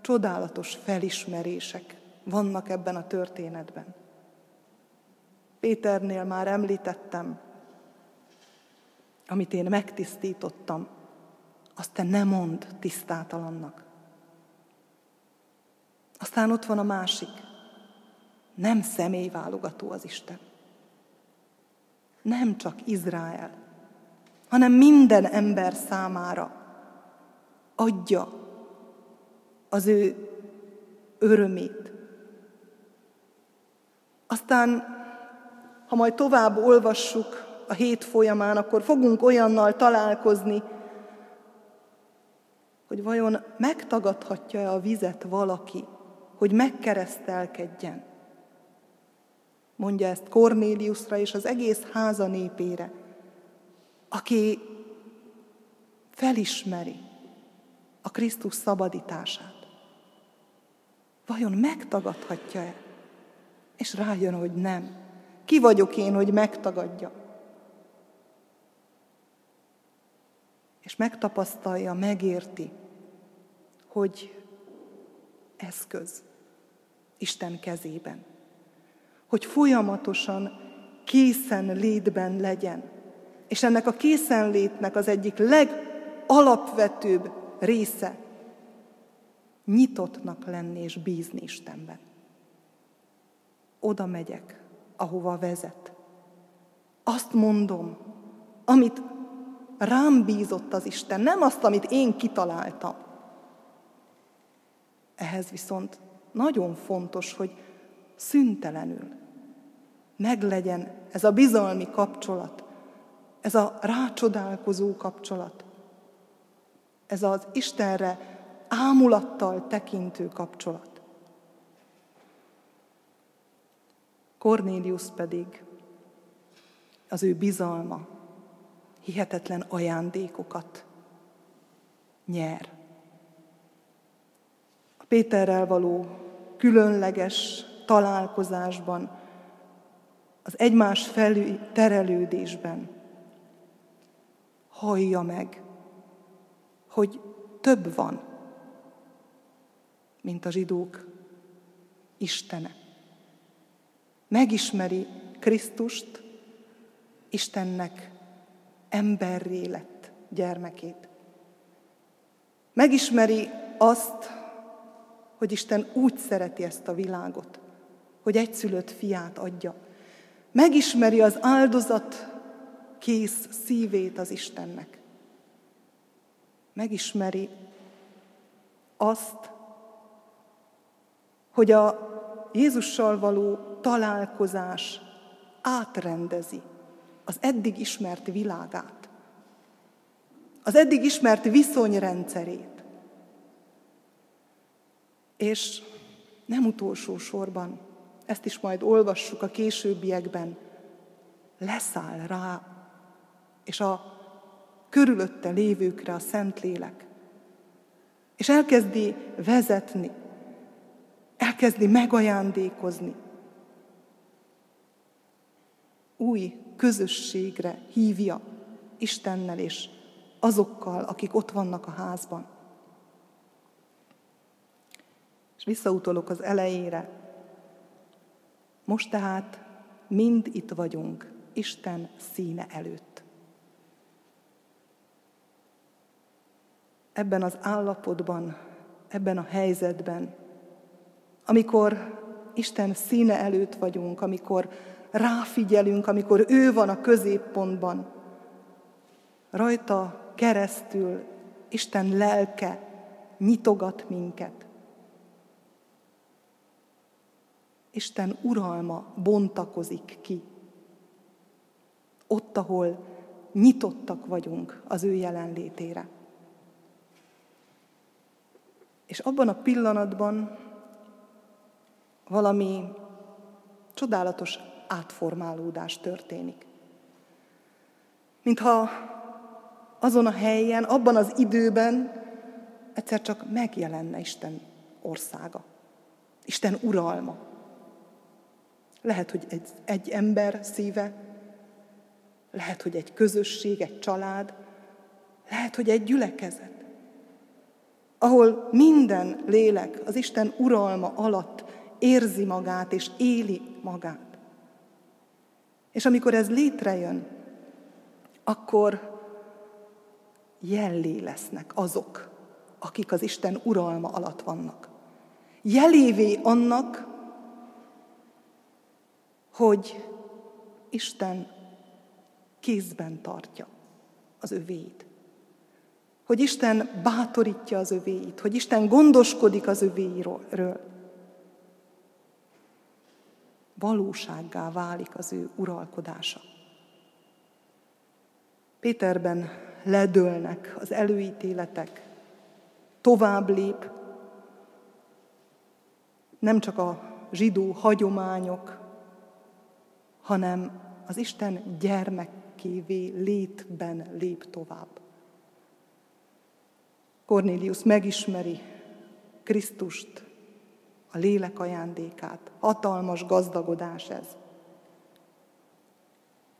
csodálatos felismerések vannak ebben a történetben. Péternél már említettem, amit én megtisztítottam, azt te ne mond tisztátalannak. Aztán ott van a másik. Nem személyválogató az Isten. Nem csak Izrael, hanem minden ember számára adja az ő örömét. Aztán, ha majd tovább olvassuk a hét folyamán, akkor fogunk olyannal találkozni, hogy vajon megtagadhatja-e a vizet valaki, hogy megkeresztelkedjen. Mondja ezt Kornéliusra és az egész háza népére, aki felismeri a Krisztus szabadítását. Vajon megtagadhatja-e? És rájön, hogy nem. Ki vagyok én, hogy megtagadja? És megtapasztalja, megérti, hogy eszköz Isten kezében. Hogy folyamatosan készen létben legyen. És ennek a készenlétnek az egyik legalapvetőbb része nyitottnak lenni és bízni Istenben. Oda megyek, ahova vezet. Azt mondom, amit rám bízott az Isten, nem azt, amit én kitaláltam. Ehhez viszont nagyon fontos, hogy szüntelenül meglegyen ez a bizalmi kapcsolat, ez a rácsodálkozó kapcsolat, ez az Istenre ámulattal tekintő kapcsolat. Cornélius pedig az ő bizalma hihetetlen ajándékokat nyer. A Péterrel való különleges találkozásban, az egymás felé terelődésben hallja meg, hogy több van, mint a zsidók Istene. Megismeri Krisztust, Istennek emberré lett gyermekét. Megismeri azt, hogy Isten úgy szereti ezt a világot, hogy egyszülött fiát adja. Megismeri az áldozat kész szívét az Istennek. Megismeri azt, hogy a Jézussal való találkozás átrendezi az eddig ismert világát, az eddig ismert viszonyrendszerét. És nem utolsó sorban, ezt is majd olvassuk a későbbiekben, leszáll rá, és a körülötte lévőkre a Szentlélek, és elkezdi vezetni, elkezdi megajándékozni. Új közösségre hívja Istennel és azokkal, akik ott vannak a házban. És visszautolok az elejére. Most tehát mind itt vagyunk, Isten színe előtt. Ebben az állapotban, ebben a helyzetben, amikor Isten színe előtt vagyunk, amikor ráfigyelünk, amikor ő van a középpontban. Rajta keresztül Isten lelke nyitogat minket. Isten uralma bontakozik ki. Ott, ahol nyitottak vagyunk az ő jelenlétére. És abban a pillanatban valami csodálatos átformálódás történik. Mintha azon a helyen, abban az időben egyszer csak megjelenne Isten országa. Isten uralma. Lehet, hogy egy, egy ember szíve, lehet, hogy egy közösség, egy család, lehet, hogy egy gyülekezet, ahol minden lélek az Isten uralma alatt érzi magát és éli magát. És amikor ez létrejön, akkor jellé lesznek azok, akik az Isten uralma alatt vannak. Jelévé annak, hogy Isten kézben tartja az övéit. Hogy Isten bátorítja az övéit, hogy Isten gondoskodik az övéiről. Valósággá válik az ő uralkodása. Péterben ledőlnek az előítéletek, tovább lép, nem csak a zsidó hagyományok, hanem az Isten gyermekévé létben lép tovább. Cornélius megismeri Krisztust, a lélek ajándékát. Hatalmas gazdagodás ez.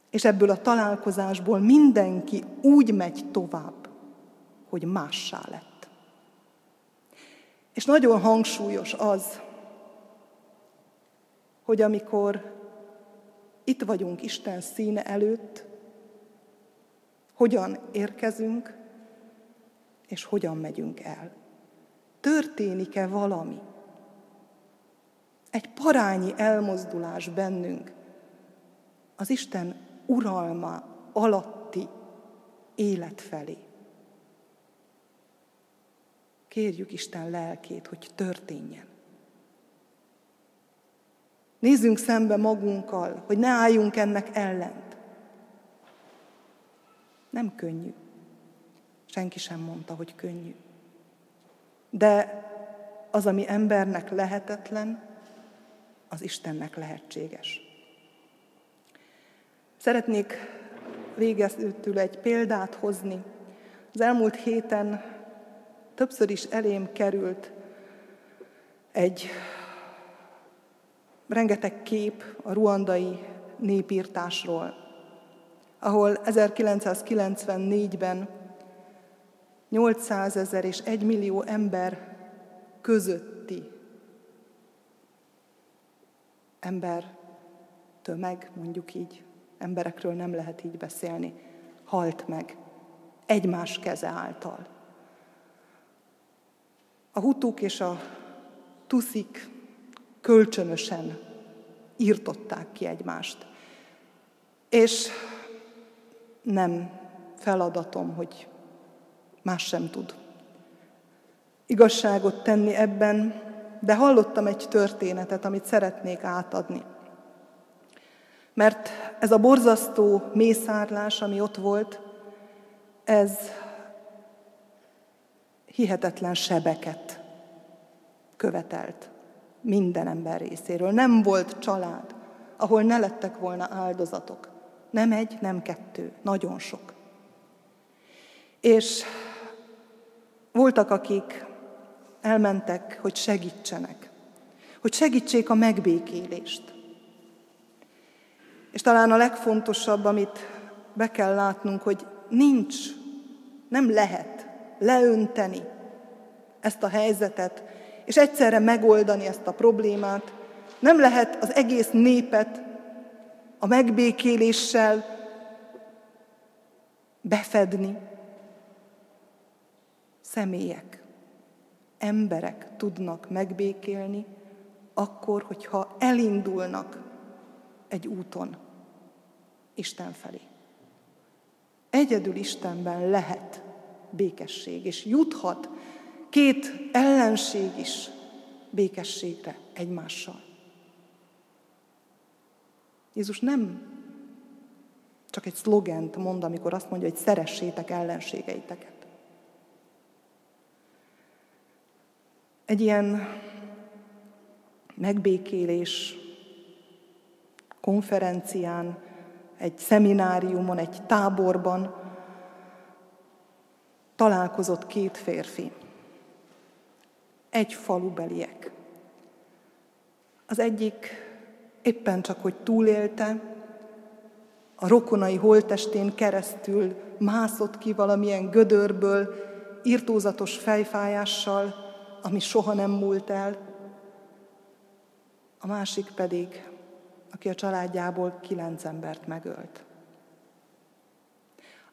És ebből a találkozásból mindenki úgy megy tovább, hogy mássá lett. És nagyon hangsúlyos az, hogy amikor itt vagyunk Isten színe előtt, hogyan érkezünk, és hogyan megyünk el. Történik-e valami? Egy parányi elmozdulás bennünk az Isten uralma alatti élet felé. Kérjük Isten lelkét, hogy történjen. Nézzünk szembe magunkkal, hogy ne álljunk ennek ellent. Nem könnyű. Senki sem mondta, hogy könnyű. De az, ami embernek lehetetlen, az Istennek lehetséges. Szeretnék végezetül egy példát hozni. Az elmúlt héten többször is elém került egy rengeteg kép a ruandai népírtásról, ahol 1994-ben 800 ezer és 1 millió ember közötti ember tömeg, mondjuk így, emberekről nem lehet így beszélni, halt meg egymás keze által. A hutuk és a tuszik kölcsönösen írtották ki egymást. És nem feladatom, hogy más sem tud igazságot tenni ebben, de hallottam egy történetet, amit szeretnék átadni. Mert ez a borzasztó mészárlás, ami ott volt, ez hihetetlen sebeket követelt minden ember részéről. Nem volt család, ahol ne lettek volna áldozatok. Nem egy, nem kettő, nagyon sok. És voltak, akik elmentek, hogy segítsenek, hogy segítsék a megbékélést. És talán a legfontosabb, amit be kell látnunk, hogy nincs, nem lehet leönteni ezt a helyzetet, és egyszerre megoldani ezt a problémát. Nem lehet az egész népet a megbékéléssel befedni. Személyek, emberek tudnak megbékélni, akkor, hogyha elindulnak egy úton Isten felé. Egyedül Istenben lehet békesség, és juthat két ellenség is békességre egymással. Jézus nem csak egy szlogent mond, amikor azt mondja, hogy szeressétek ellenségeiteket. Egy ilyen megbékélés konferencián, egy szemináriumon, egy táborban találkozott két férfi egy falubeliek. Az egyik éppen csak, hogy túlélte, a rokonai holtestén keresztül mászott ki valamilyen gödörből, írtózatos fejfájással, ami soha nem múlt el. A másik pedig, aki a családjából kilenc embert megölt.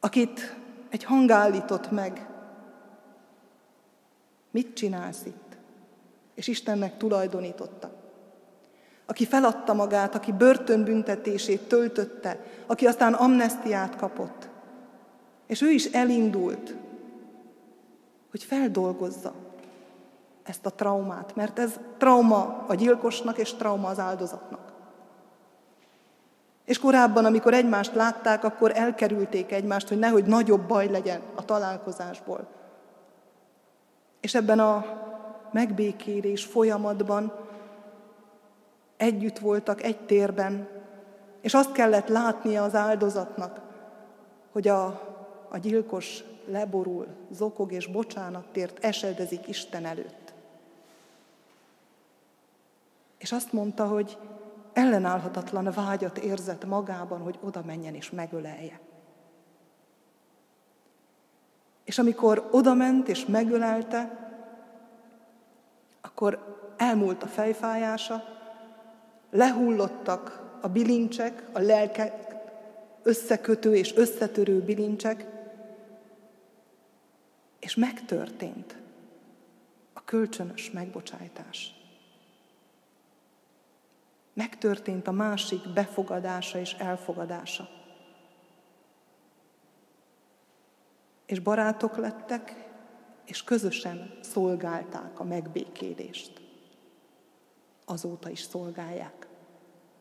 Akit egy hang állított meg, mit csinálsz itt? És Istennek tulajdonította. Aki feladta magát, aki börtönbüntetését töltötte, aki aztán amnestiát kapott. És ő is elindult, hogy feldolgozza ezt a traumát, mert ez trauma a gyilkosnak és trauma az áldozatnak. És korábban, amikor egymást látták, akkor elkerülték egymást, hogy nehogy nagyobb baj legyen a találkozásból. És ebben a megbékélés folyamatban együtt voltak egy térben, és azt kellett látnia az áldozatnak, hogy a, a gyilkos leborul, zokog és bocsánattért esedezik Isten előtt. És azt mondta, hogy ellenállhatatlan vágyat érzett magában, hogy oda menjen és megölelje. És amikor oda ment és megölelte, akkor elmúlt a fejfájása, lehullottak a bilincsek, a lelke összekötő és összetörő bilincsek, és megtörtént a kölcsönös megbocsájtás. Megtörtént a másik befogadása és elfogadása. És barátok lettek, és közösen szolgálták a megbékélést. Azóta is szolgálják.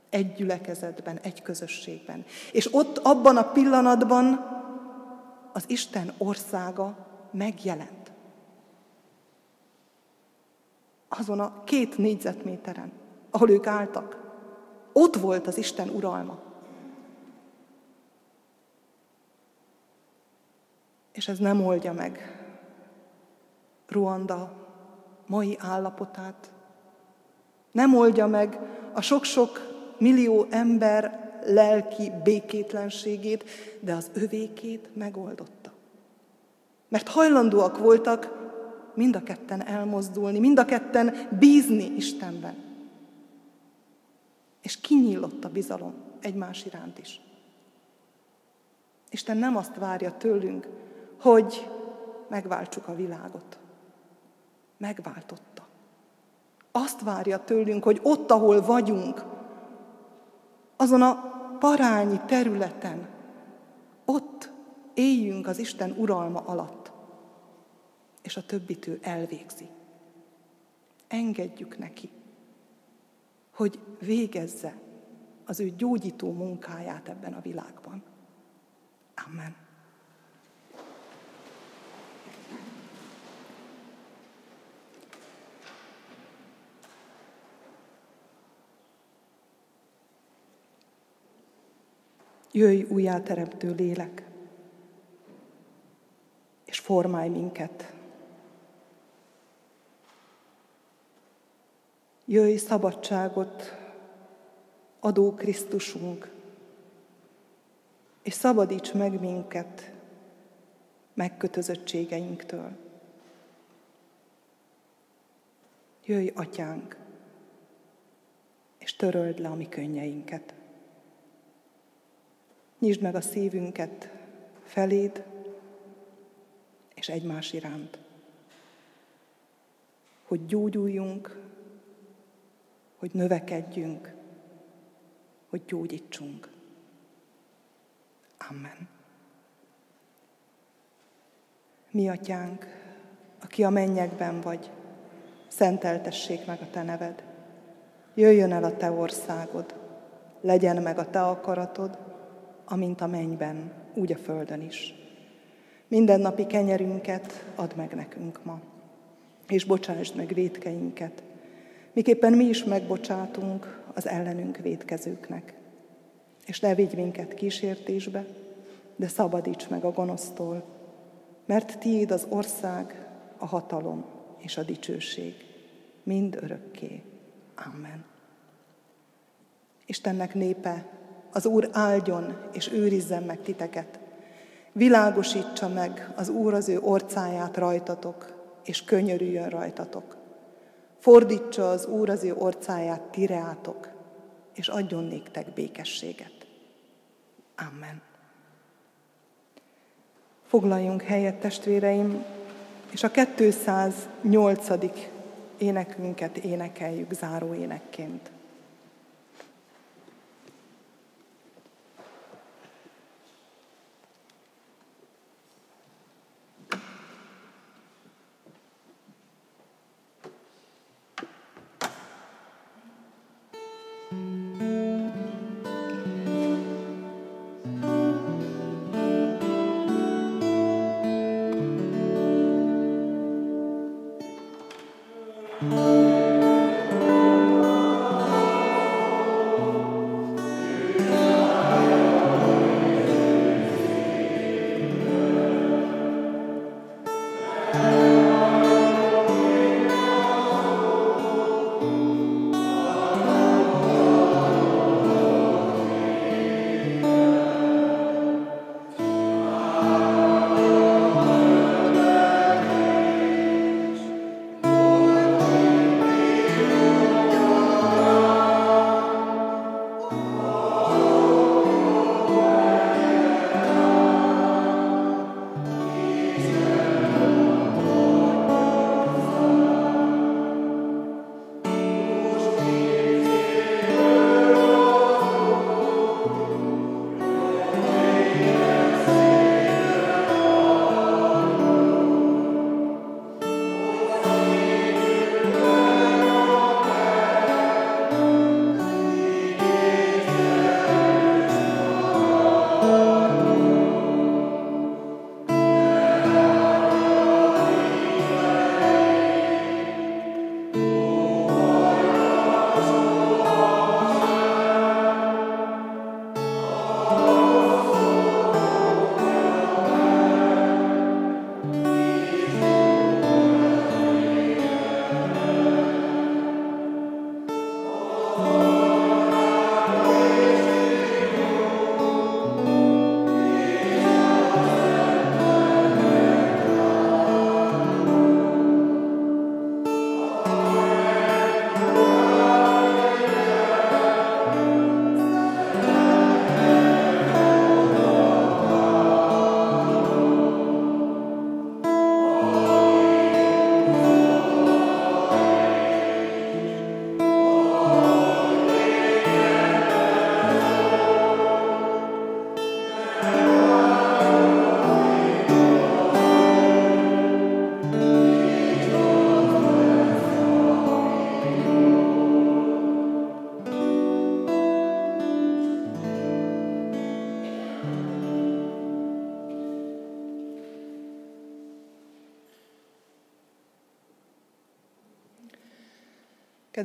Egy gyülekezetben, egy közösségben. És ott abban a pillanatban az Isten országa megjelent. Azon a két négyzetméteren, ahol ők álltak, ott volt az Isten uralma. És ez nem oldja meg Ruanda mai állapotát, nem oldja meg a sok-sok millió ember lelki békétlenségét, de az övékét megoldotta. Mert hajlandóak voltak mind a ketten elmozdulni, mind a ketten bízni Istenben. És kinyílott a bizalom egymás iránt is. Isten nem azt várja tőlünk, hogy megváltsuk a világot. Megváltotta. Azt várja tőlünk, hogy ott, ahol vagyunk, azon a parányi területen, ott éljünk az Isten uralma alatt, és a többit ő elvégzi. Engedjük neki, hogy végezze az ő gyógyító munkáját ebben a világban. Amen. Jöjj újjáteremtő lélek, és formálj minket. Jöjj szabadságot adó Krisztusunk, és szabadíts meg minket megkötözöttségeinktől. Jöjj, atyánk, és töröld le a mi könnyeinket. Nyisd meg a szívünket feléd és egymás iránt. Hogy gyógyuljunk, hogy növekedjünk, hogy gyógyítsunk. Amen. Mi atyánk, aki a mennyekben vagy, szenteltessék meg a te neved. Jöjjön el a te országod, legyen meg a te akaratod, amint a mennyben, úgy a földön is. Minden napi kenyerünket add meg nekünk ma, és bocsásd meg védkeinket, miképpen mi is megbocsátunk az ellenünk védkezőknek. És ne vigy minket kísértésbe, de szabadíts meg a gonosztól, mert tiéd az ország, a hatalom és a dicsőség, mind örökké. Amen. Istennek népe, az Úr áldjon és őrizzen meg titeket. Világosítsa meg az Úr az ő orcáját rajtatok, és könyörüljön rajtatok. Fordítsa az Úr az ő orcáját tireátok, és adjon néktek békességet. Amen. Foglaljunk helyet, testvéreim, és a 208. énekünket énekeljük záró énekként.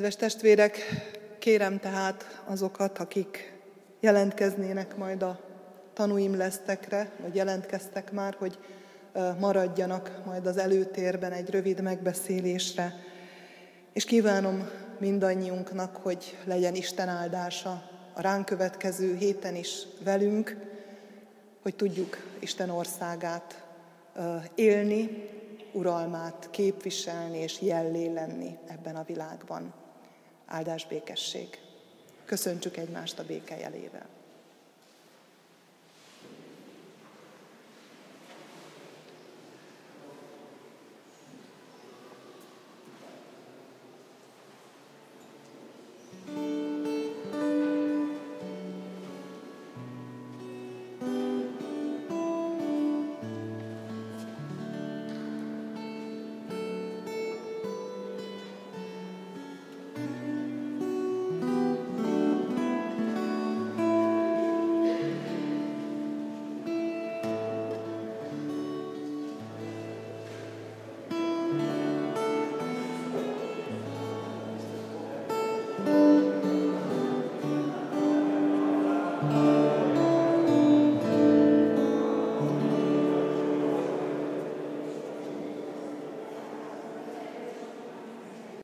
Kedves testvérek, kérem tehát azokat, akik jelentkeznének majd a tanúim lesztekre, vagy jelentkeztek már, hogy maradjanak majd az előtérben egy rövid megbeszélésre. És kívánom mindannyiunknak, hogy legyen Isten áldása a ránk következő héten is velünk, hogy tudjuk Isten országát élni, uralmát képviselni és jellé lenni ebben a világban áldás békesség. Köszöntsük egymást a béke jelével.